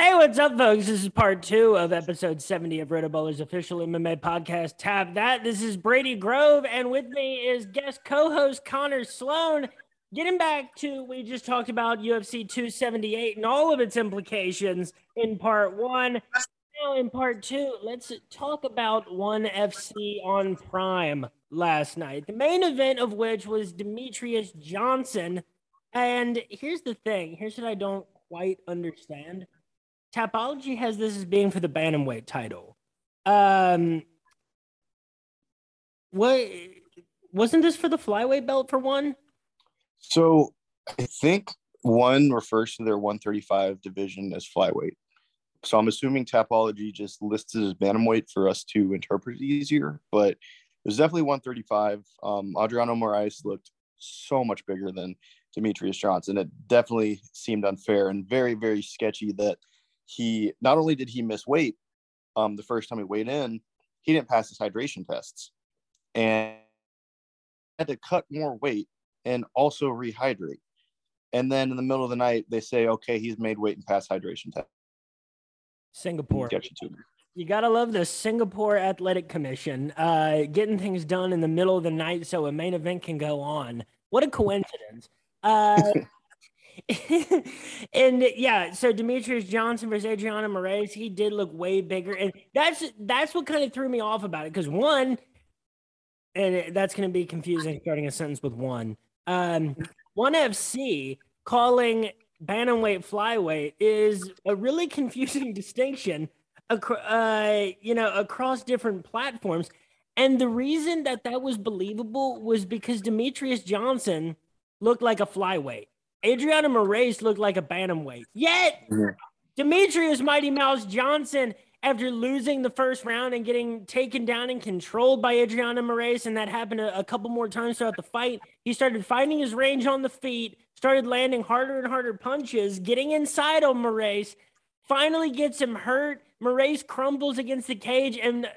Hey, what's up, folks? This is part two of episode 70 of Rotoballer's official MMA podcast. Tap that. This is Brady Grove, and with me is guest co host Connor Slone. Getting back to, we just talked about UFC 278 and all of its implications in part one. Now, in part two, let's talk about ONE FC on Prime last night. The main event of which was Demetrious Johnson. And here's the thing here's what I don't quite understand. Tapology has this as being for the bantamweight title. Um, what wasn't this for the flyweight belt for one? So I think one refers to their 135 division as flyweight. So I'm assuming Tapology just listed as bantamweight for us to interpret easier, but it was definitely 135. Um, Adriano Moraes looked so much bigger than Demetrious Johnson. It definitely seemed unfair and very, very sketchy that he not only did he miss weight um, the first time he weighed in, he didn't pass his hydration tests and had to cut more weight and also rehydrate. And then in the middle of the night, they say, okay, he's made weight and passed hydration test. Singapore. You, you gotta love the Singapore Athletic Commission, uh, getting things done in the middle of the night so a main event can go on. What a coincidence. Uh, and yeah, so Demetrious Johnson versus Adriano Moraes, he did look way bigger, and that's that's what kind of threw me off about it. Because one, and that's going to be confusing starting a sentence with one. Um, one FC calling bantamweight flyweight is a really confusing distinction, uh, you know, across different platforms. And the reason that that was believable was because Demetrious Johnson looked like a flyweight. Adriano Moraes looked like a bantamweight. Yet, mm-hmm. Mighty Mouse Johnson after losing the first round and getting taken down and controlled by Adriano Moraes, and that happened a, a, couple more times throughout the fight. He started finding his range on the feet, started landing harder and harder punches, getting inside on Moraes, finally gets him hurt. Moraes crumbles against the cage, and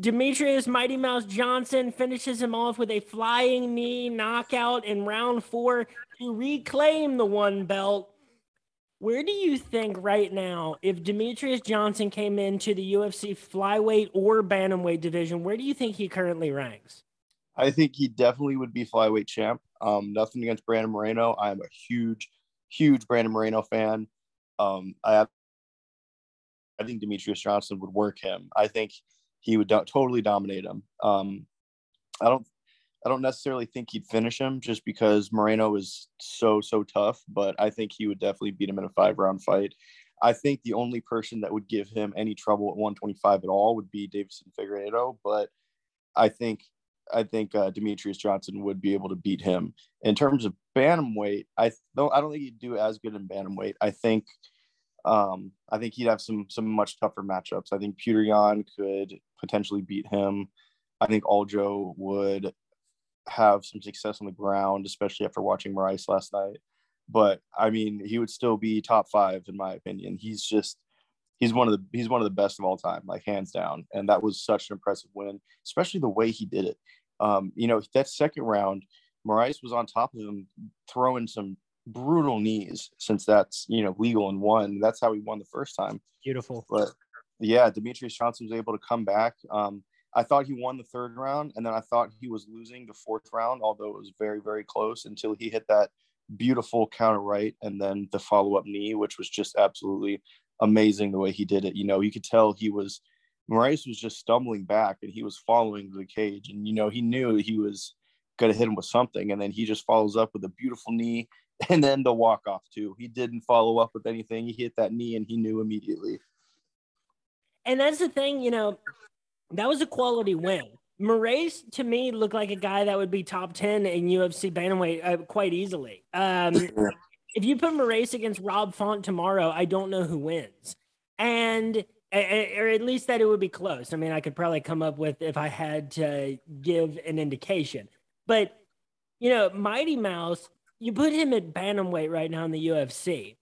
Demetrious Mighty Mouse Johnson finishes him off with a flying knee knockout in round four to reclaim the one belt. Where do you think right now, if Demetrious Johnson came into the UFC flyweight or bantamweight division, where do you think he currently ranks? I think he definitely would be flyweight champ. Um, nothing against Brandon Moreno. I'm a huge, huge Brandon Moreno fan. Um, I have, I think Demetrious Johnson would work him. I think he would do- totally dominate him. Um, I don't I don't necessarily think he'd finish him just because Moreno is so so tough, but I think he would definitely beat him in a five round fight. I think the only person that would give him any trouble at 125 at all would be Deiveson Figueiredo, but I think I think uh, Demetrious Johnson would be able to beat him. In terms of bantamweight, I don't I don't think he'd do as good in bantamweight. I think um, I think he'd have some some much tougher matchups. I think Petr Yan could potentially beat him. I think Aljo would have some success on the ground, especially after watching Moraes last night. But I mean, he would still be top five in my opinion. He's just he's one of the he's one of the best of all time, like hands down. And that was such an impressive win, especially the way he did it. Um, you know, that second round, Moraes was on top of him, throwing some brutal knees since that's you know legal and won. That's how he won the first time. Beautiful. But yeah, Demetrious Johnson was able to come back. Um, I thought he won the third round, and then I thought he was losing the fourth round, although it was very, very close until he hit that beautiful counter right and then the follow up knee, which was just absolutely amazing the way he did it. You know, you could tell he was Moraes was just stumbling back and he was following the cage, and you know he knew he was going to hit him with something, and then he just follows up with a beautiful knee and then the walk off too. He didn't follow up with anything. He hit that knee and he knew immediately. And that's the thing, you know, that was a quality win. Moraes to me looked like a guy that would be top 10 in UFC bantamweight uh, quite easily. Um, if you put Moraes against Rob Font tomorrow, I don't know who wins. And or at least that it would be close. I mean, I could probably come up with if I had to give an indication. But you know, Mighty Mouse, you put him at bantamweight right now in the UFC.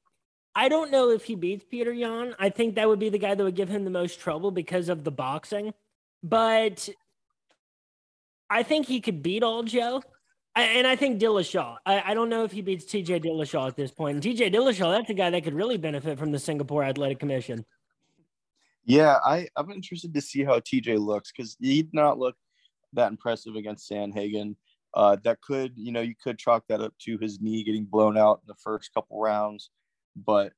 I don't know if he beats Petr Yan. I think that would be the guy that would give him the most trouble because of the boxing. But I think he could beat Aljo. And I think Dillashaw. I, I don't know if he beats TJ Dillashaw at this point. And TJ Dillashaw, that's a guy that could really benefit from the Singapore Athletic Commission. Yeah, I, I'm interested to see how TJ looks because he did not look that impressive against Sandhagen. Uh, that could, you know, you could chalk that up to his knee getting blown out in the first couple rounds, but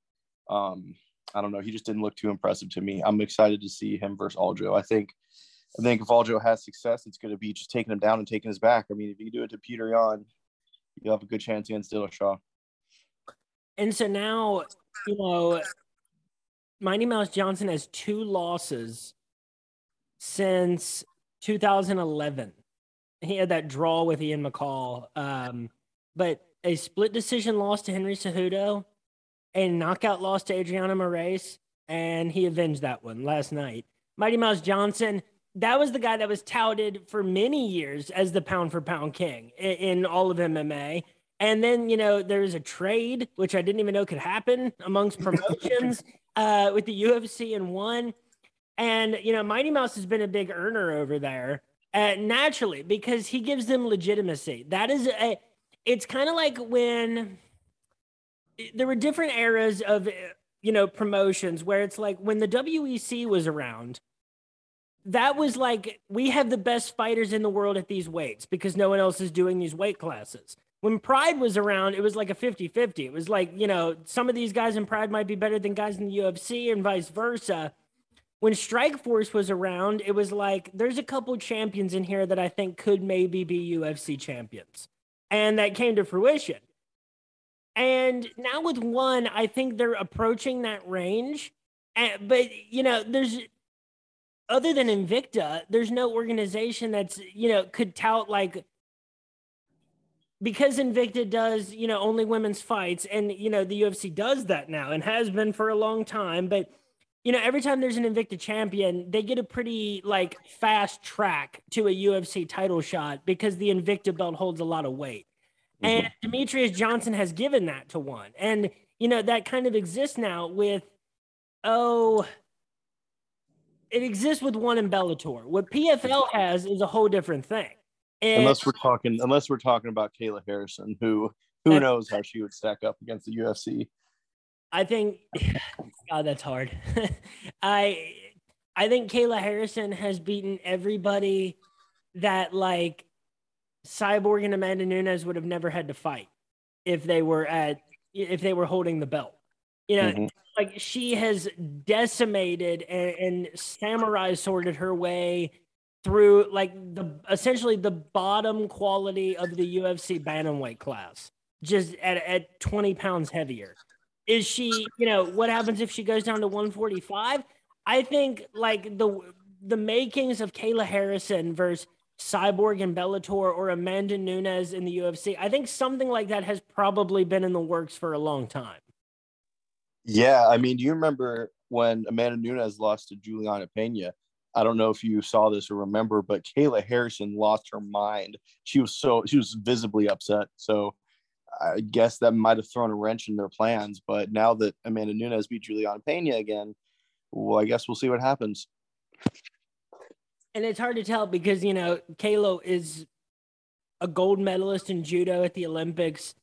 um, I don't know. He just didn't look too impressive to me. I'm excited to see him versus Aljo. I think, I think if Aljo has success, it's going to be just taking him down and taking his back. I mean, if you do it to Petr Yan, you'll have a good chance against Dillashaw. And so now, you know, Mighty Mouse Johnson has two losses since 2011. He had that draw with Ian McCall, um, but a split decision loss to Henry Cejudo, a knockout loss to Adriano Moraes, and he avenged that one last night. Mighty Mouse Johnson, that was the guy that was touted for many years as the pound for pound king in, in all of MMA. And then, you know, there was a trade, which I didn't even know could happen amongst promotions uh, with the UFC and one. And, you know, Mighty Mouse has been a big earner over there uh, naturally because he gives them legitimacy. That is a, it's kind of like when there were different eras of, you know, promotions where it's like when the WEC was around, that was like, we have the best fighters in the world at these weights because no one else is doing these weight classes when Pride was around, it was like a 50 50. It was like, you know, some of these guys in Pride might be better than guys in the UFC and vice versa. When Strikeforce was around, it was like, there's a couple champions in here that I think could maybe be UFC champions. And that came to fruition. And now with one, I think they're approaching that range. And, but, you know, there's, other than Invicta, there's no organization that's, you know, could tout like, because Invicta does, you know, only women's fights, and you know the UFC does that now and has been for a long time. But you know, every time there's an Invicta champion, they get a pretty like fast track to a UFC title shot because the Invicta belt holds a lot of weight. Mm-hmm. And Demetrious Johnson has given that to one, and you know that kind of exists now with oh. It exists with one in Bellator. What PFL has is a whole different thing. And unless we're talking, unless we're talking about Kayla Harrison, who who knows how she would stack up against the UFC. I think, God, that's hard. I I think Kayla Harrison has beaten everybody that like Cyborg and Amanda Nunes would have never had to fight if they were at if they were holding the belt. You know, mm-hmm. like she has decimated and, and samurai sorted her way through like the essentially the bottom quality of the UFC bantamweight class, just at at 20 pounds heavier. Is she, you know, what happens if she goes down to 145? I think like the the makings of Kayla Harrison versus Cyborg and Bellator or Amanda Nunes in the UFC. I think something like that has probably been in the works for a long time. Yeah, I mean, do you remember when Amanda Nunes lost to Juliana Pena? I don't know if you saw this or remember, but Kayla Harrison lost her mind. She was so she was visibly upset. So I guess that might have thrown a wrench in their plans. But now that Amanda Nunes beat Juliana Pena again, well, I guess we'll see what happens. And it's hard to tell because you know Kayla is a gold medalist in judo at the Olympics.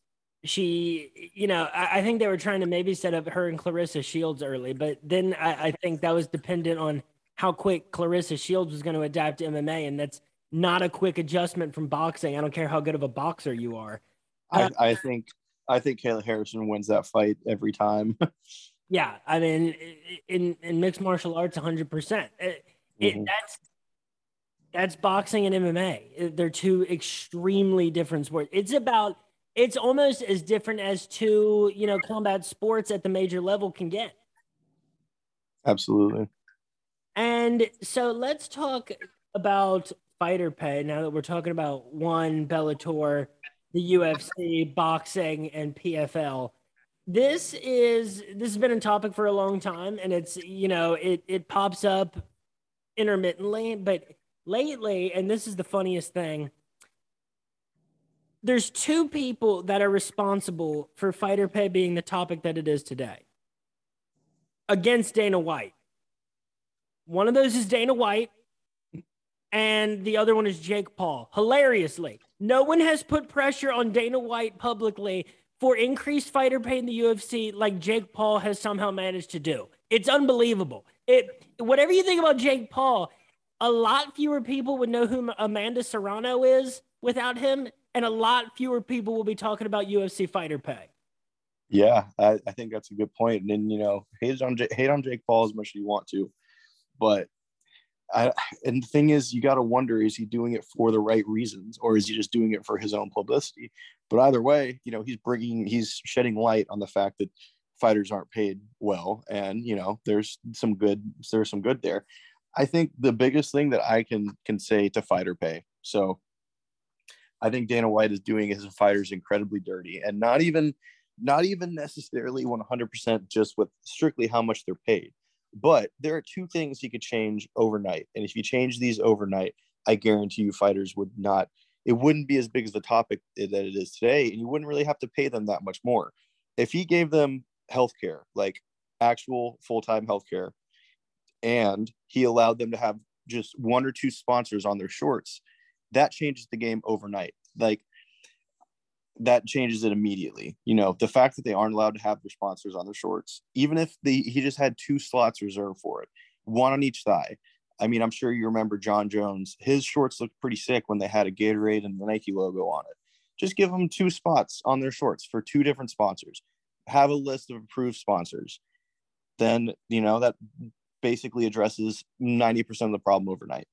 She, you know, I, I think they were trying to maybe set up her and Claressa Shields early, but then I, I think that was dependent on how quick Claressa Shields was going to adapt to MMA, and that's not a quick adjustment from boxing. I don't care how good of a boxer you are. Uh, I, I think I think Kayla Harrison wins that fight every time. yeah, I mean, in in mixed martial arts, hundred percent. Mm-hmm. That's that's boxing and MMA. They're two extremely different sports. It's about it's almost as different as two you know combat sports at the major level can get. Absolutely. And so let's talk about fighter pay now that we're talking about one Bellator, the UFC, boxing, and PFL. this is this has been a topic for a long time, and it's you know it it pops up intermittently, but lately, and this is the funniest thing. There's two people that are responsible for fighter pay being the topic that it is today against Dana White. One of those is Dana White, and the other one is Jake Paul. Hilariously, no one has put pressure on Dana White publicly for increased fighter pay in the UFC like Jake Paul has somehow managed to do. It's unbelievable. It whatever you think about Jake Paul, a lot fewer people would know who Amanda Serrano is without him, and a lot fewer people will be talking about UFC fighter pay. Yeah, I, I think that's a good point. And then, you know, hate on hate on Jake Paul as much as you want to, but I and the thing is, you got to wonder: is he doing it for the right reasons, or is he just doing it for his own publicity? But either way, you know, he's bringing, he's shedding light on the fact that fighters aren't paid well, and you know, there's some good, there's some good there. I think the biggest thing that I can can say to fighter pay. So, I think Dana White is doing his fighters incredibly dirty, and not even not even necessarily 100% just with strictly how much they're paid. But there are two things he could change overnight. And if you change these overnight, I guarantee you fighters would not, it wouldn't be as big as the topic that it is today. And you wouldn't really have to pay them that much more. If he gave them healthcare, like actual full time healthcare, and he allowed them to have just one or two sponsors on their shorts, that changes the game overnight. Like that changes it immediately. You know, the fact that they aren't allowed to have their sponsors on their shorts, even if the he just had two slots reserved for it, one on each thigh. I mean, I'm sure you remember Jon Jones. His shorts looked pretty sick when they had a Gatorade and the Nike logo on it. Just give them two spots on their shorts for two different sponsors. Have a list of approved sponsors. Then, you know, that basically addresses 90% of the problem overnight.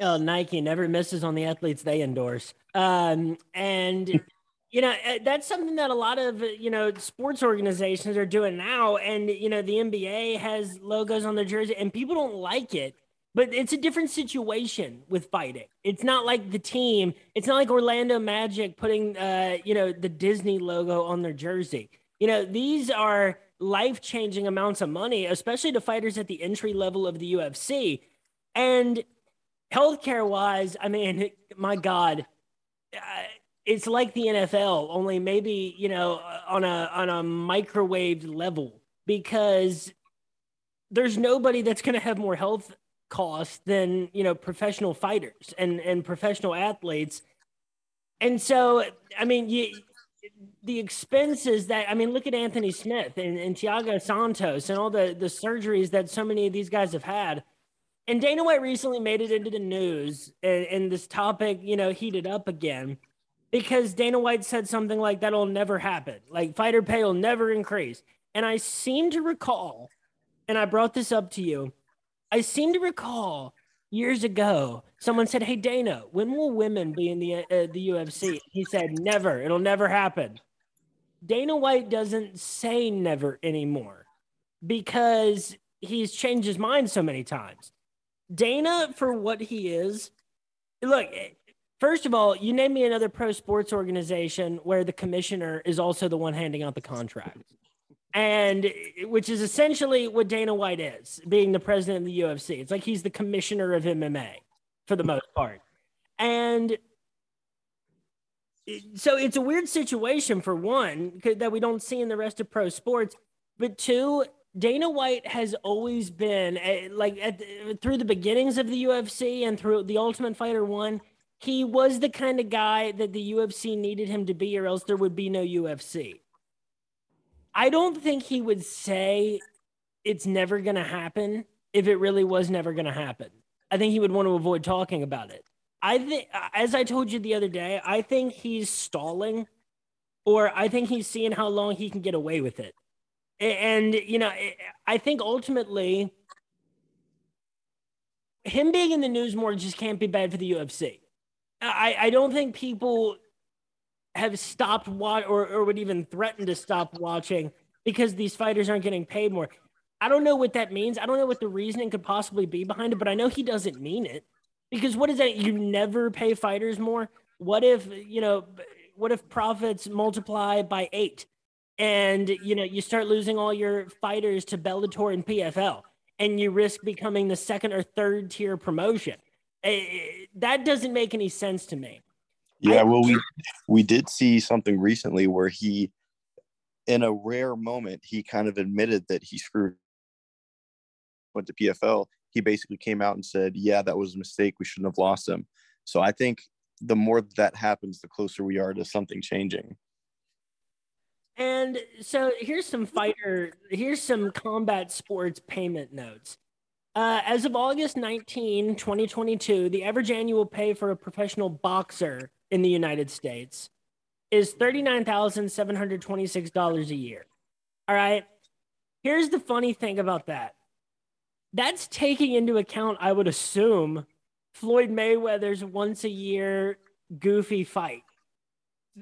Oh, Nike never misses on the athletes they endorse. Um, and you know eh, that's something that a lot of you know sports organizations are doing now. And you know the NBA has logos on their jersey, and people don't like it. But it's a different situation with fighting. It's not like the team. It's not like Orlando Magic putting uh, you know the Disney logo on their jersey. You know these are life changing amounts of money, especially to fighters at the entry level of the UFC. And healthcare wise, I mean, my God, uh, it's like the NFL, only maybe you know on a on a microwave level because there's nobody that's going to have more health costs than you know professional fighters and and professional athletes, and so I mean you. The expenses that I mean, look at Anthony Smith and, and Thiago Santos and all the the surgeries that so many of these guys have had and Dana White recently made it into the news, and, and, this topic, you know, heated up again because Dana White said something like that'll never happen. Like fighter pay will never increase. And I seem to recall, and I brought this up to you, I seem to recall years ago someone said, "Hey Dana, when will women be in the uh, the UFC?" He said, "Never. It'll never happen." Dana White doesn't say never anymore because he's changed his mind so many times. Dana, for what he is, look, first of all, you name me another pro sports organization where the commissioner is also the one handing out the contract. And which is essentially what Dana White is, being the president of the UFC. It's like he's the commissioner of MMA for the most part. And so it's a weird situation for one that we don't see in the rest of pro sports, but two, Dana White has always been eh, like at, through the beginnings of the UFC and through the Ultimate Fighter one, he was the kind of guy that the UFC needed him to be, or else there would be no UFC. I don't think he would say it's never going to happen if it really was never going to happen. I think he would want to avoid talking about it. I think, as I told you the other day, I think he's stalling, or I think he's seeing how long he can get away with it. And, you know, I think ultimately him being in the news more just can't be bad for the UFC. I, I don't think people have stopped watch or, or would even threaten to stop watching because these fighters aren't getting paid more. I don't know what that means. I don't know what the reasoning could possibly be behind it, but I know he doesn't mean it. Because what is that? You never pay fighters more? What if, you know, what if profits multiply by eight? And you know you start losing all your fighters to Bellator and PFL, and you risk becoming the second or third tier promotion. Eh, that doesn't make any sense to me. Yeah, well, we we did see something recently where he, in a rare moment, he kind of admitted that he screwed. Went to PFL. He basically came out and said, "Yeah, that was a mistake. We shouldn't have lost him." So I think the more that happens, the closer we are to something changing. And so here's some fighter, here's some combat sports payment notes. Uh, as of August 19, 2022, the average annual pay for a professional boxer in the United States is $39,726 a year. All right. Here's the funny thing about that that's taking into account, I would assume, Floyd Mayweather's once a year goofy fight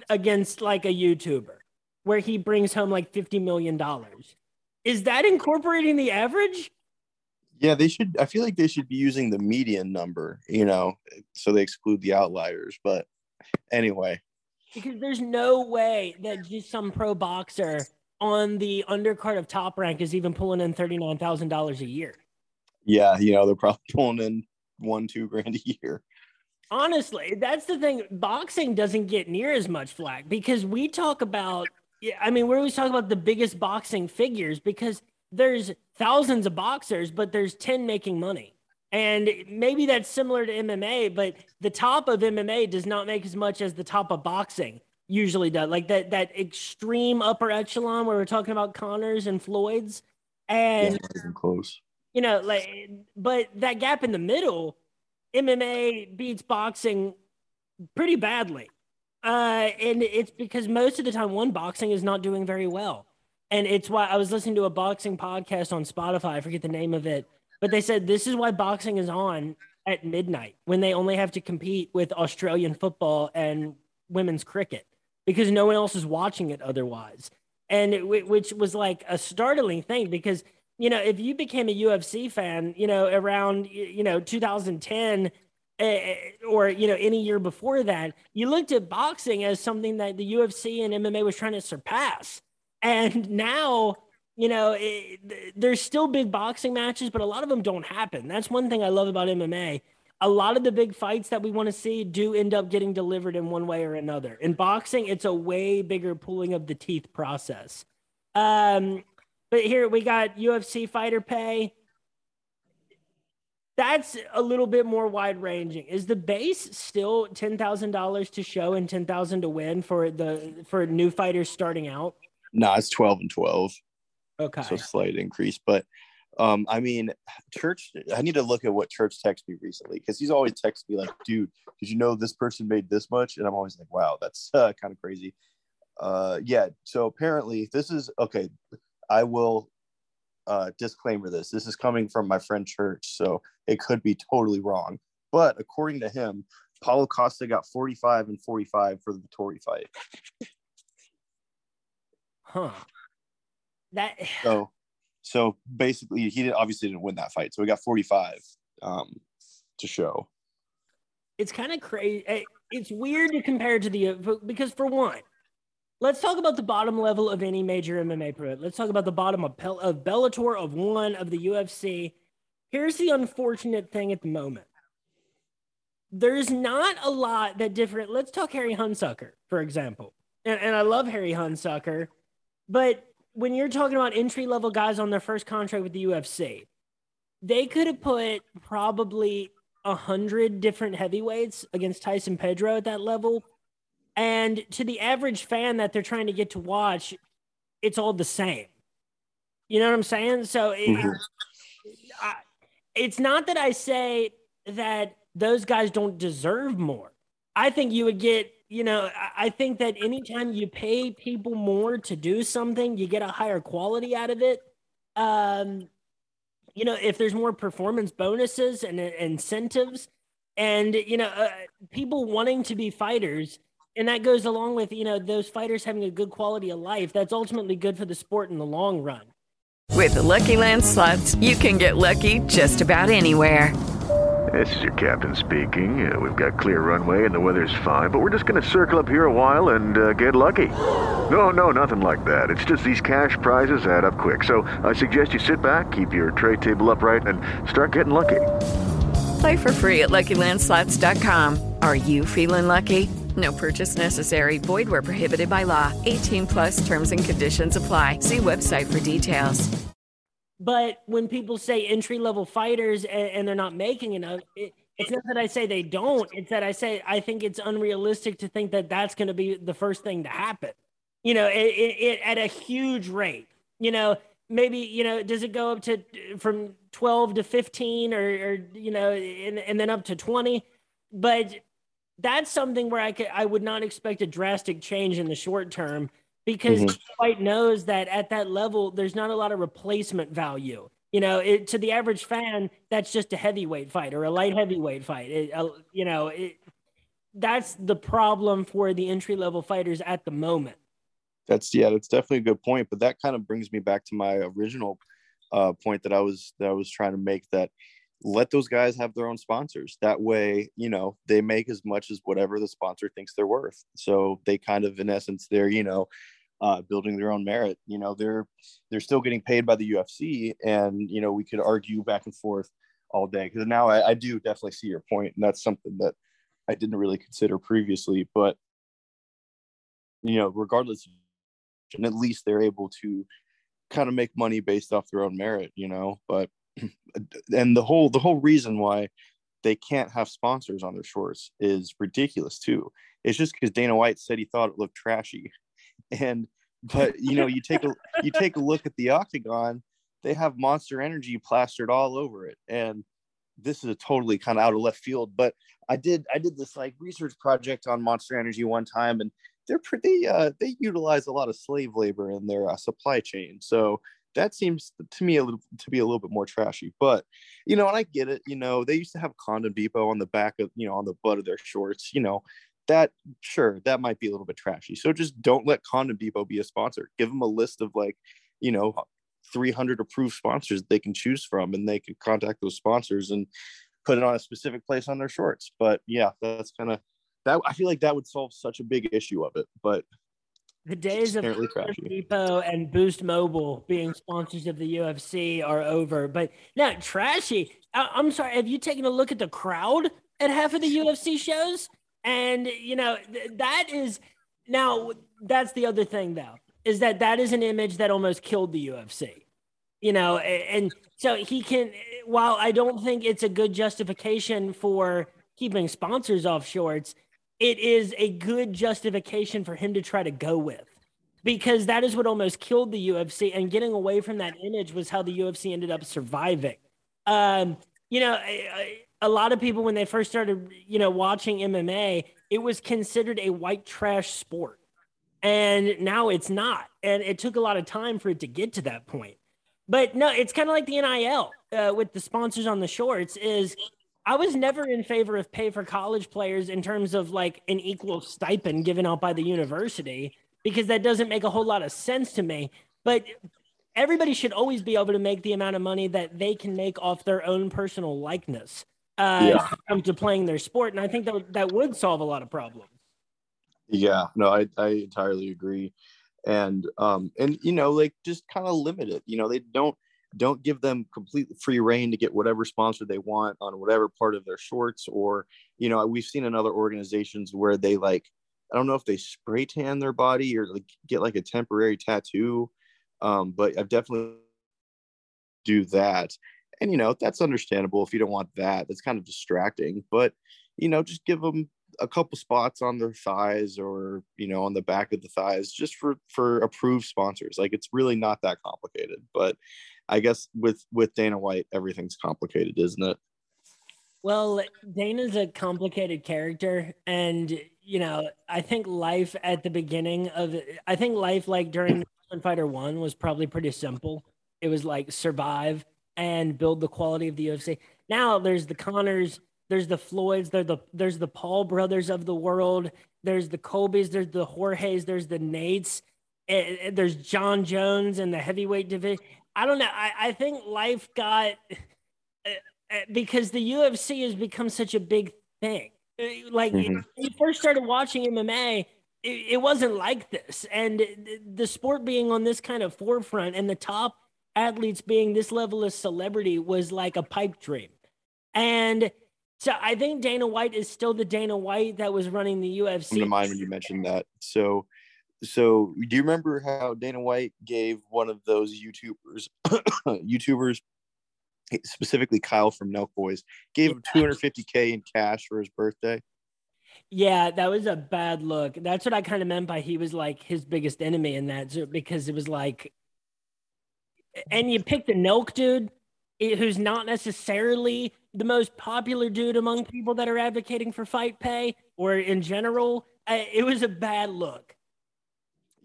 against like a YouTuber where he brings home like $50 million. Is that incorporating the average? Yeah, they should. I feel like they should be using the median number, you know, so they exclude the outliers. But anyway, because there's no way that just some pro boxer on the undercard of top rank is even pulling in $39,000 a year. Yeah, you know, they're probably pulling in one, two grand a year. Honestly, that's the thing. Boxing doesn't get near as much flack because we talk about yeah, I mean, we're always talking about the biggest boxing figures because there's thousands of boxers, but there's 10 making money. And maybe that's similar to MMA, but the top of MMA does not make as much as the top of boxing usually does. Like that that extreme upper echelon where we're talking about Connors and Floyd's. And yeah, close. You know, like but that gap in the middle, MMA beats boxing pretty badly. Uh, and it's because most of the time, one boxing is not doing very well, and it's why I was listening to a boxing podcast on Spotify. I forget the name of it, but they said this is why boxing is on at midnight when they only have to compete with Australian football and women's cricket because no one else is watching it otherwise. And it, which was like a startling thing because you know if you became a UFC fan, you know around you know 2010 uh, Eh, eh, or you know any year before that you looked at boxing as something that the UFC and MMA was trying to surpass. And now you know eh, it, there's still big boxing matches but a lot of them don't happen. That's one thing I love about MMA a. Lot of the big fights that we want to see do end up getting delivered in one way or another. In boxing it's a way bigger pulling of the teeth process. Um but here we got UFC fighter pay that's a little bit more wide ranging. Is the base still ten thousand dollars to show and ten thousand to win for the for new fighters starting out? No, nah, it's twelve and twelve. Okay, so slight increase, but um, I mean, Church. I need to look at what Church texted me recently because he's always texted me like, "Dude, did you know this person made this much?" And I'm always like, "Wow, that's uh, kind of crazy." Uh, yeah. So apparently, this is okay. I will uh, disclaimer this. This is coming from my friend Church, so it could be totally wrong. But according to him, Paulo Costa got 45 and 45 for the Vettori fight. Huh. That so so basically he did, obviously didn't win that fight. So he got 45 um to show. It's kind of crazy. Eh, it's weird to compare to the because for one, Let's talk about the bottom level of any major MMA pro. Let's talk about the bottom of, Pel- of Bellator, of one, of the UFC. Here's the unfortunate thing at the moment. There's not a lot that different. Let's talk Harry Hunsucker, for example. And, and I love Harry Hunsucker. But when you're talking about entry level guys on their first contract with the UFC, they could have put probably a hundred different heavyweights against Tyson Pedro at that level and to the average fan that they're trying to get to watch, it's all the same. You know what I'm saying? So it, mm-hmm. I, it's not that I say that those guys don't deserve more. I think you would get, you know, I think that anytime you pay people more to do something, you get a higher quality out of it. Um, you know, if there's more performance bonuses and incentives, and you know, uh, people wanting to be fighters, and that goes along with you know those fighters having a good quality of life that's ultimately good for the sport in the long run with the lucky land slots you can get lucky just about anywhere This is your captain speaking. Uh, we've got clear runway and the weather's fine, but we're just going to circle up here a while and uh, get lucky. No, no, nothing like that. It's just these cash prizes add up quick. So I suggest you sit back, keep your tray table upright, and start getting lucky. Play for free at LuckyLandSlots.com. Are you feeling lucky? No purchase necessary. Void where prohibited by law. 18 plus terms and conditions apply. See website for details. But when people say entry level fighters and, and, they're not making enough, it, it's not that I say they don't. It's that I say I think it's unrealistic to think that that's going to be the first thing to happen. You know, it, it, it at a huge rate. You know, maybe you know, does it go up to from twelve to fifteen, or, or you know, and, and then up to twenty? But that's something where I could I would not expect a drastic change in the short term because mm-hmm. White knows that at that level there's not a lot of replacement value. You know, it, to the average fan, that's just a heavyweight fight or a light heavyweight fight. It, uh, you know, it, that's the problem for the entry level fighters at the moment. That's yeah, that's definitely a good point. But that kind of brings me back to my original uh, point that I was that I was trying to make that let those guys have their own sponsors. That way, you know, they make as much as whatever the sponsor thinks they're worth. So they kind of, in essence, they're, you know, uh, building their own merit. You know, they're they're still getting paid by the UFC, and you know, we could argue back and forth all day. Because now I, I do definitely see your point, and that's something that I didn't really consider previously. But you know, regardless, and at least they're able to kind of make money based off their own merit. You know, but and the whole the whole reason why they can't have sponsors on their shorts is ridiculous too. It's just because Dana White said he thought it looked trashy, and but you know you take a you take a look at the octagon, they have Monster Energy plastered all over it, and this is a totally kind of out of left field. But I did I did this like research project on Monster Energy one time, and they're pretty uh, they utilize a lot of slave labor in their uh, supply chain, so that seems to me a little to be a little bit more trashy. But you know, and I get it. You know, they used to have Condom Depot on the back of you know on the butt of their shorts. You know, that sure that might be a little bit trashy. So just don't let Condom Depot be a sponsor. Give them a list of like you know 300 approved sponsors they can choose from, and they can contact those sponsors and put it on a specific place on their shorts. But yeah, that's kind of that. I feel like that would solve such a big issue of it. But the days of Depot and Boost Mobile being sponsors of the UFC are over. But now, trashy. I- I'm sorry. Have you taken a look at the crowd at half of the UFC shows? And you know th- that is now that's the other thing though is that that is an image that almost killed the UFC. You know, and so he can. While I don't think it's a good justification for keeping sponsors off shorts it is a good justification for him to try to go with because that is what almost killed the UFC. And getting away from that image was how the UFC ended up surviving. Um, you know, a, a, lot of people, when they first started, you know, watching MMA, it was considered a white trash sport. And now it's not. And it took a lot of time for it to get to that point. But no, it's kind of like the NIL uh, with the sponsors on the shorts is I was never in favor of pay for college players in terms of like an equal stipend given out by the university because that doesn't make a whole lot of sense to me. But everybody should always be able to make the amount of money that they can make off their own personal likeness uh, yeah. come to playing their sport, and I think that that would solve a lot of problems. Yeah, no, I I entirely agree, and um and you know like just kind of limit it. You know they don't don't give them complete free reign to get whatever sponsor they want on whatever part of their shorts or you know we've seen in other organizations where they like i don't know if they spray tan their body or like get like a temporary tattoo um, but i've definitely do that. And you know that's understandable if you don't want that that's kind of distracting but you know just give them a couple spots on their thighs or you know on the back of the thighs just for for approved sponsors like it's really not that complicated but I guess with with Dana White, everything's complicated, isn't it? Well, Dana's a complicated character, and you know, I think life at the beginning of I think life like during Fighter One was probably pretty simple. It was like survive and build the quality of the UFC. Now there's the Connors, there's the Floyds, there's the there's the Paul brothers of the world, there's the Colbys, there's the Jorges, there's the Nates, and there's Jon Jones in the heavyweight division. I don't know. I, I think life got uh, because the UFC has become such a big thing. Uh, Like Mhm. when you first started watching MMA, it, it wasn't like this, and the- sport being on this kind of forefront and the top athletes being this level of celebrity was like a pipe dream. And so I think Dana White is still the Dana White that was running the UFC. mind when you mentioned that. So, so do you remember how Dana White gave one of those YouTubers, YouTubers, specifically Kyle from Nelk Boys, gave him 250k in cash for his birthday? Yeah, that was a bad look. That's what I kind of meant by he was like his biggest enemy in that because it was like, and you picked the Nelk dude eh, who's not necessarily the most popular dude among people that are advocating for fight pay or in general. It was a bad look.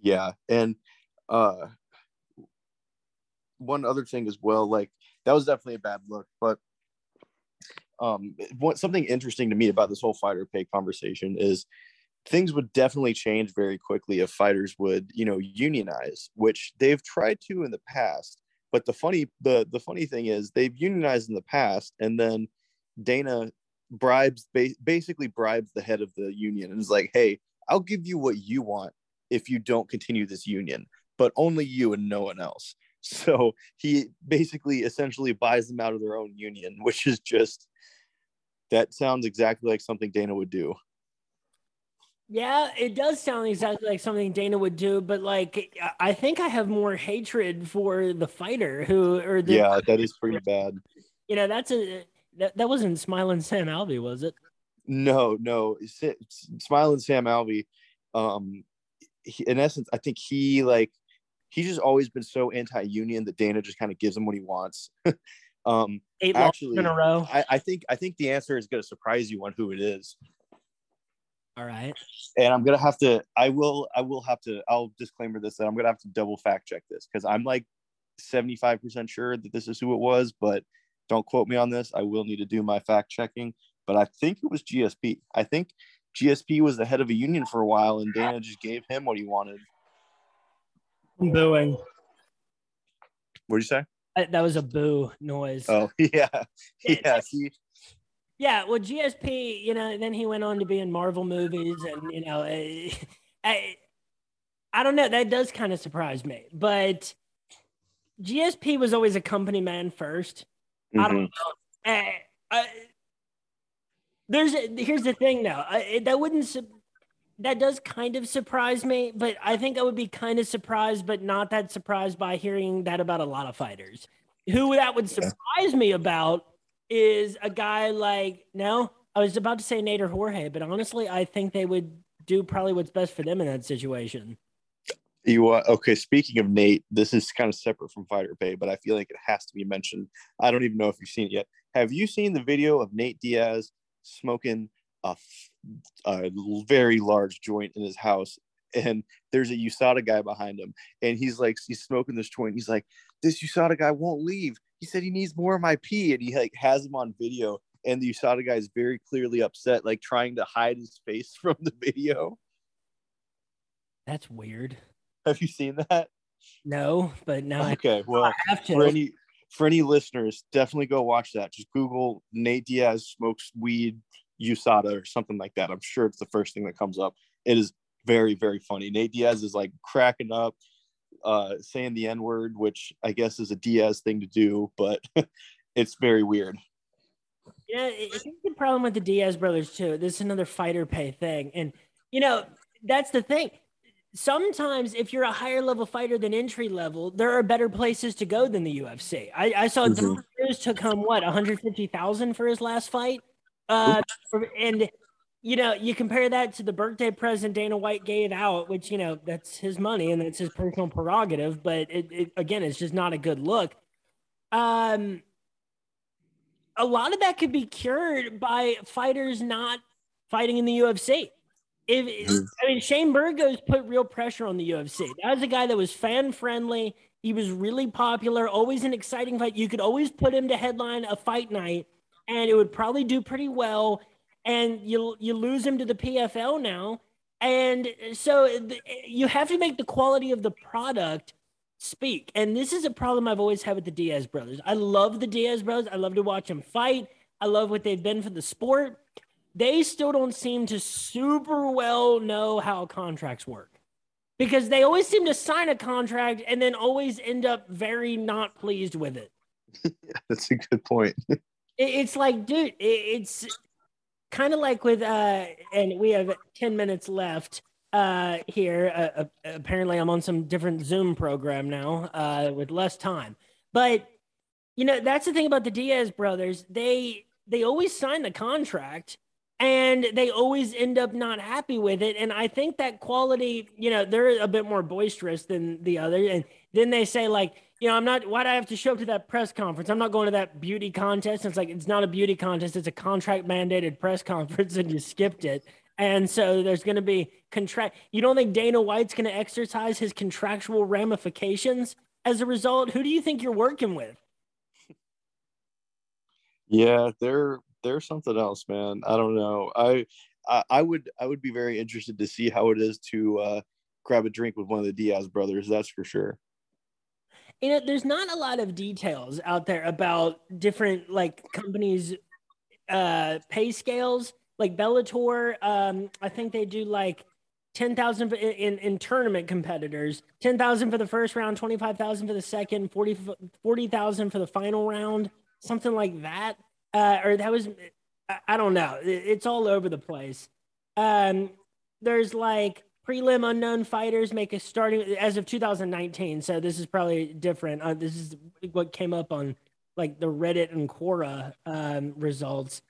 Yeah, and uh, one other thing as well, like that was definitely a bad look, but um, what something interesting to me about this whole fighter pay conversation is things would definitely change very quickly if fighters would, you know, unionize, which they've tried to in the past. But the funny the the funny thing is they've unionized in the past, and then Dana bribes ba- basically bribes the head of the union and is like, "Hey, I'll give you what you want if you don't continue this union, but only you and no one else." So he basically essentially buys them out of their own union, which is just that sounds exactly like something Dana would do. Yeah, it does sound exactly like something Dana would do, but like I- think I have more hatred for the fighter who or the Yeah, that is pretty bad. you know that's a that, that wasn't smiling Sam Alvey, was it? No, no, Smiling Sam Alvey, um, he, in essence, I think he like he's just always been so anti-union that Dana just kind of gives him what he wants. um, Eight actually, in a row. I, I think I think the answer is going to surprise you on who it is. All right. and I'm gonna have to. I will. I will have to. I'll disclaimer this that I'm gonna have to double fact check this because I'm like 75 percent sure that this is who it was, but don't quote me on this. I will need to do my fact checking, but I think it was GSP. I think GSP was the head of a union for a while, and Dana just gave him what he wanted. Booing. What did you say? Uh, That was a boo noise. Oh yeah, yeah. He, Yeah, well, GSP, you know, then he went on to be in Marvel movies, and you know, eh, I, I don't know, that does kind of surprise me. But GSP was always a company man first. I don't Mhm. know. Eh, I- there's here's the thing, though. I, that wouldn't su- that does kind of surprise me, but I think I would be kind of surprised, but not that surprised by hearing that about a lot of fighters. Who that would surprise me about is a guy like no, I was about to say Nate or Jorge, but honestly, I think they would do probably what's best for them in that situation. You okay? Speaking of Nate, this is kind of separate from fighter pay, but I feel like it has to be mentioned. I don't even know if you've seen it yet. Have you seen the video of Nate Diaz smoking a, a very large joint in his house? And there's a USADA guy behind him, and he's like, he's smoking this joint. He's like, this USADA guy won't leave. He said he needs more of my pee, and he like has him on video. And the USADA guy is very clearly upset, like trying to hide his face from the video. That's weird. Have you seen that? No, but now I Okay, well, have to. for any for any listeners, definitely go watch that. Just Google Nate Diaz smokes weed USADA or something like that. I'm sure it's the first thing that comes up. It is very very funny. Nate Diaz is like cracking up, uh, saying the N word, which I guess is a Diaz thing to do, but it's very weird. Yeah, I think the problem with the Diaz brothers too. This is another fighter pay thing, and you know that's the thing. Sometimes, if you're a higher level fighter than entry level, there are better places to go than the UFC. I, I saw Mhm. Dominick Cruz took home what 150,000 for his last fight, uh, and you know you compare that to the birthday present Dana White gave out, which you know that's his money and that's his personal prerogative. But it, it again, it's just not a good look. Um, a lot of that could be cured by fighters not fighting in the UFC. If Mhm. I mean Shane Burgos put real pressure on the UFC. That was a guy that was fan friendly. He was really popular, always an exciting fight. You could always put him to headline a fight night, and it would probably do pretty well. And you you lose him to the PFL now, and so th- you have to make the quality of the product speak. And this is a problem I've always had with the Diaz brothers. I love the Diaz brothers. I love to watch them fight. I love what they've been for the sport. They still don't seem to super well know how contracts work because they always seem to sign a contract and then always end up very not pleased with it. yeah, that's a good point. it's like, dude, it's kind of like with, uh, and we have 10 minutes left uh, here. Uh, uh, apparently, I'm on some different Zoom program now uh, with less time. But you know, that's the thing about the Diaz brothers. They they always sign the contract, and they always end up not happy with it. And I think that quality, you know, they're a bit more boisterous than the other. And then they say like, you know, I'm not. Why do I have to show up to that press conference? I'm not going to that beauty contest. It's like it's not a beauty contest. It's a contract mandated press conference, and you skipped it. And so there's going to be contract. You don't think Dana White's going to exercise his contractual ramifications as a result? Who do you think you're working with? Yeah, they're they're something else, man. I don't know. I I, I would I would be very interested to see how it is to uh, grab a drink with one of the Diaz brothers. That's for sure. You know, there's not a lot of details out there about different like companies' uh, pay scales like Bellator, um, I think they do like 10,000 in, in, in, tournament competitors, 10,000 for the first round, 25,000 for the second, 40,000 40, for the final round, something like that. Uh, or that was, I, don't know. It's all over the place. Um, there's like prelim unknown fighters make a starting as of 2019. So this is probably different. Uh, this is what came up on like the Reddit and Quora um, results.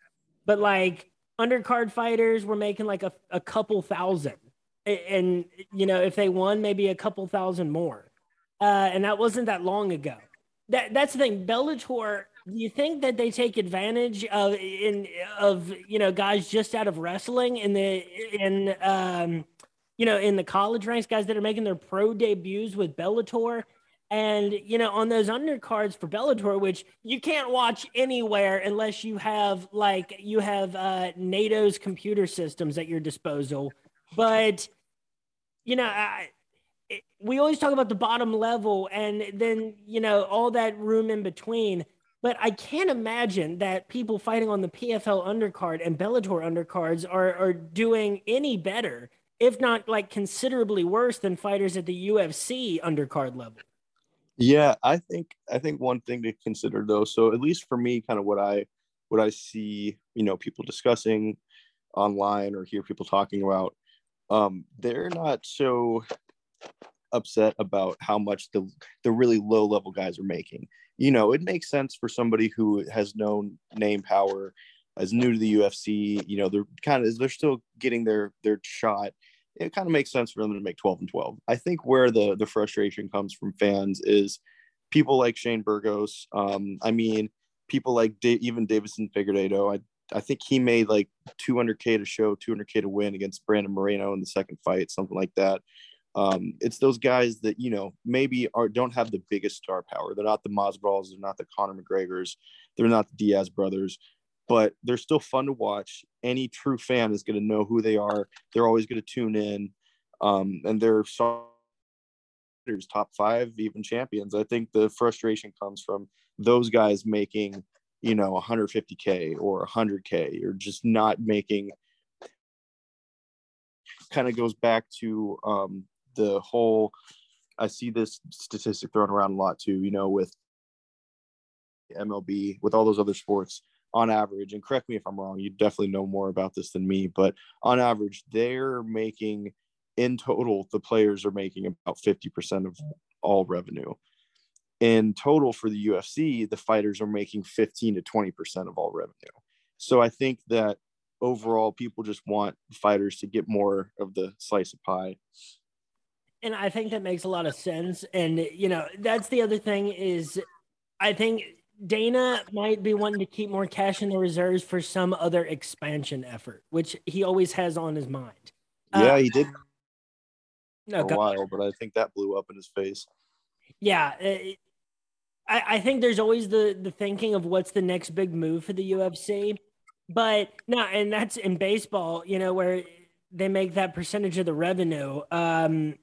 But like undercard fighters were making like a, a couple thousand. And, you know, if they won, maybe a couple thousand more. Uh, and that wasn't that long ago. That That's the thing. Bellator, do you think that they take advantage of in of you know guys just out of wrestling in the in um you know in the college ranks guys that are making their pro debuts with Bellator and you know, on those undercards for Bellator, which you can't watch anywhere unless you have like you have uh, NATO's computer systems at your disposal. But you know, I, we always talk about the bottom level, and then you know all that room in between. But I can't imagine that people fighting on the PFL undercard and Bellator undercards are are doing any better, if not like considerably worse than fighters at the UFC undercard level. Yeah, I think I think one thing to consider though, so at least for me, kind of what I what I see, you know, people discussing online or hear people talking about, um, they're not so upset about how much the the really low level guys are making. You know, it makes sense for somebody who has no name power, as new to the UFC. You know, they're kind of they're still getting their their shot it kind of makes sense for them to make 12 and 12. I think where the the frustration comes from fans is people like Shane Burgos. Um, I mean, people like da- even Deiveson Figueiredo. I I think he made like 200k to show, 200k to win against Brandon Moreno in the second fight, something like that. Um, it's those guys that you know maybe are don't have the biggest star power. They're not the Masvidals, they're not the Conor McGregor's, they're not the Diaz brothers, but they're still fun to watch. Any true fan is going to know who they are. They're always going to tune in, um, and they're top five, even champions. I think the frustration comes from those guys making, you know, 150k or 100k, or just not making. Kind of goes back to um, the whole. I see this statistic thrown around a lot too. You know, with MLB, with all those other sports on average, and correct me if I'm wrong, you definitely know more about this than me, but on average, they're making in total, the players are making about 50% of all revenue. In total for the UFC, the fighters are making 15 to 20% of all revenue. So I think that overall, people just want fighters to get more of the slice of pie. And I think that makes a lot of sense. And, you know, that's the other thing is I think Dana might be wanting to keep more cash in the reserves for some other expansion effort, which he always has on his mind. Yeah, uh, he did no, a while, but I think that blew up in his face. Yeah, it, I, I think there's always the the thinking of what's the next big move for the UFC, but no, and that's in baseball, you know, where they make that percentage of the revenue. Um,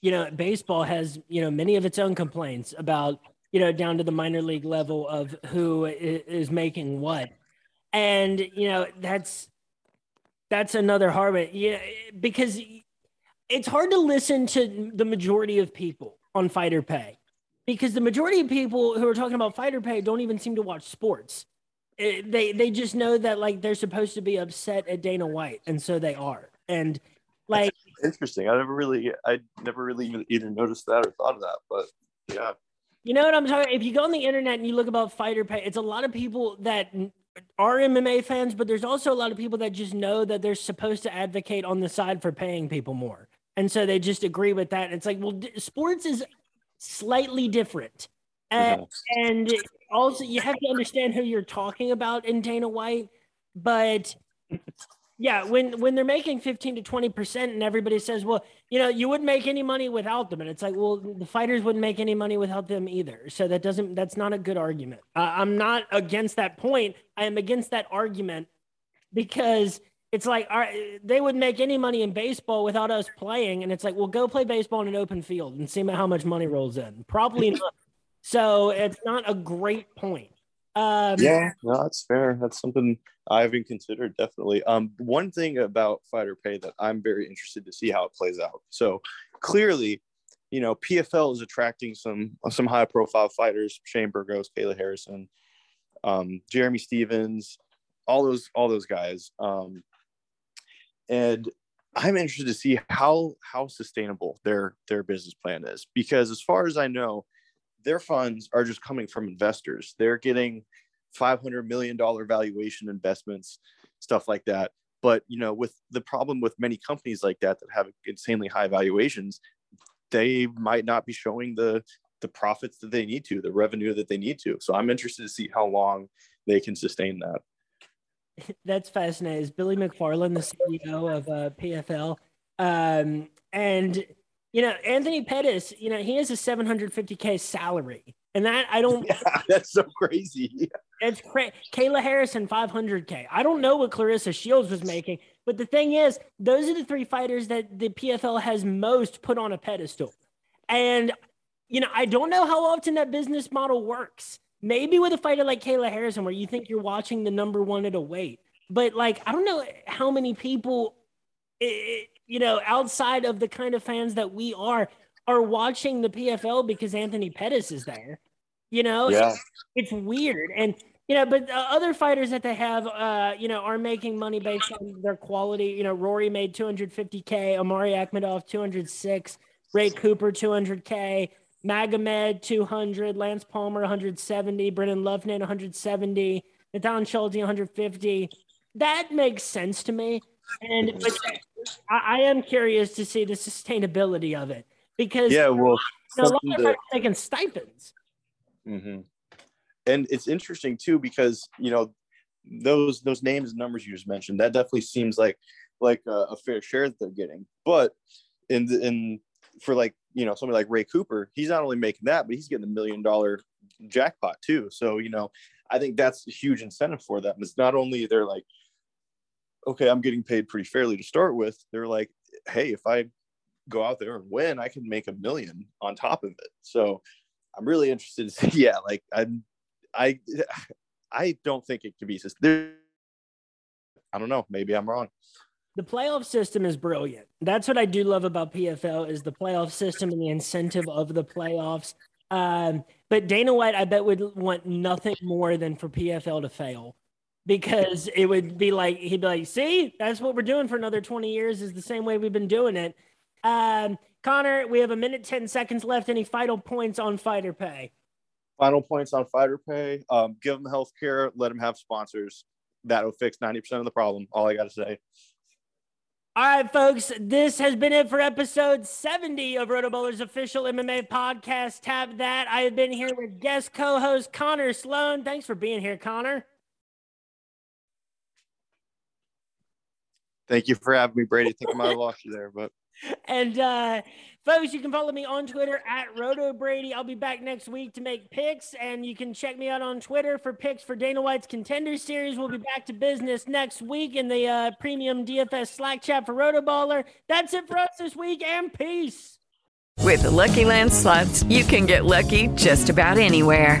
you know, baseball has, you know, many of its own complaints about, you know, down to the minor league level of who is making what. And, you know, that's that's another one. Yeah, because it's hard to listen to the majority of people on fighter pay because the majority of people who are talking about fighter pay don't even seem to watch sports. Eh, they they just know that like they're supposed to be upset at Dana White, and so they are. And like interesting, I never really, I never really even either noticed that or thought of that, but yeah. You know what I'm talking? If you go on the internet and you look about fighter pay, it's a lot of people that are MMA fans, but there's also a lot of people that just know that they're supposed to advocate on the side for paying people more. And so they just agree with that. It's like, well, d- sports is slightly different. Uh, and also, you have to understand who you're talking about in Dana White. But yeah, when when they're making 15 to 20 percent, and everybody says, "Well, you know, you wouldn't make any money without them," and it's like, well, the fighters wouldn't make any money without them either. So that doesn't that's not a good argument. Uh, I'm not against that point. I am against that argument because it's like all right, they would make any money in baseball without us playing, and it's like, well, go play baseball in an open field and see how much money rolls in. Probably not. So it's not a great point. Um, yeah, no, that's fair. That's something I haven't considered. Definitely. Um, one thing about fighter pay that I'm very interested to see how it plays out. So clearly, you know, PFL is attracting some some high profile fighters: Shane Burgos, Kayla Harrison, um, Jeremy Stephens, all those all those guys. Um, and I'm interested to see how how sustainable their their business plan is because as far as I know, their funds are just coming from investors. They're getting 500 million dollar valuation investments, stuff like that. But you know, with the problem with many companies like that that have insanely high valuations, they might not be showing the the profits that they need to, the revenue that they need to. So I'm interested to see how long they can sustain that. That's fascinating. Is Billy McFarland the CEO of uh, PFL? Um, and you know, Anthony Pettis, you know, he has a 750k salary, and that I don't. Yeah, that's so crazy. It's crazy. Kayla Harrison 500k. I don't know what Claressa Shields was making, but the thing is, those are the three fighters that the PFL has most put on a pedestal, and you know, I don't know how often that business model works. Maybe with a fighter like Kayla Harrison, where you think you're watching the number one at a weight, but like I don't know how many people, it, you know, outside of the kind of fans that we are, are watching the PFL because Anthony Pettis is there. You know, yeah. it's, it's weird, and you know, but uh, other fighters that they have, uh, you know, are making money based on their quality. You know, Rory made 250k, Omari Akhmedov 206, Ray Cooper 200k. Magomed 200, Lance Palmer 170, Brendan Loughnane 170, Natan Schulte 150. That makes sense to me. And but I, I, am curious to see the sustainability of it because yeah, well, you know, a lot of that, taking stipends. Mm-hmm. And it's interesting too because you know those those names and numbers you just mentioned that definitely seems like like a, a fair share that they're getting, but in the, in for like you know somebody like Ray Cooper, he's not only making that, but he's getting a million dollar jackpot too. So you know, I think that's a huge incentive for them. It's not only they're like, okay, I'm getting paid pretty fairly to start with. They're like, hey, if I go out there and win, I can make a million on top of it. So I'm really interested to see. Yeah, like I'm, I, I don't think it could be. I don't know. Maybe I'm wrong the playoff system is brilliant. That's what I do love about PFL is the playoff system and the incentive of the playoffs. Um, but Dana White, I bet, would want nothing more than for PFL to fail because it would be like he'd be like, "See, that's what we're doing for another twenty years. Is the same way we've been doing it." Um, Connor, we have a minute ten seconds left. Any final points on fighter pay? Final points on fighter pay. Um, give them health care. Let them have sponsors. That'll fix ninety percent of the problem. All I got to say. All right, folks, this has been it for episode 70 of RotoBaller's official MMA podcast. Tap that. I have been here with guest co host Connor Slone. Thanks for being here, Connor. Thank you for having me, Brady. I think I might have lost you there, but. And uh, folks, you can follow me on Twitter at RotoBrady. I'll be back next week to make picks, and you can check me out on Twitter for picks for Dana White's Contender Series. We'll be back to business next week in the uh, premium DFS Slack chat for RotoBaller. That's it for us this week, and peace. With the LuckyLand slots, you can get lucky just about anywhere.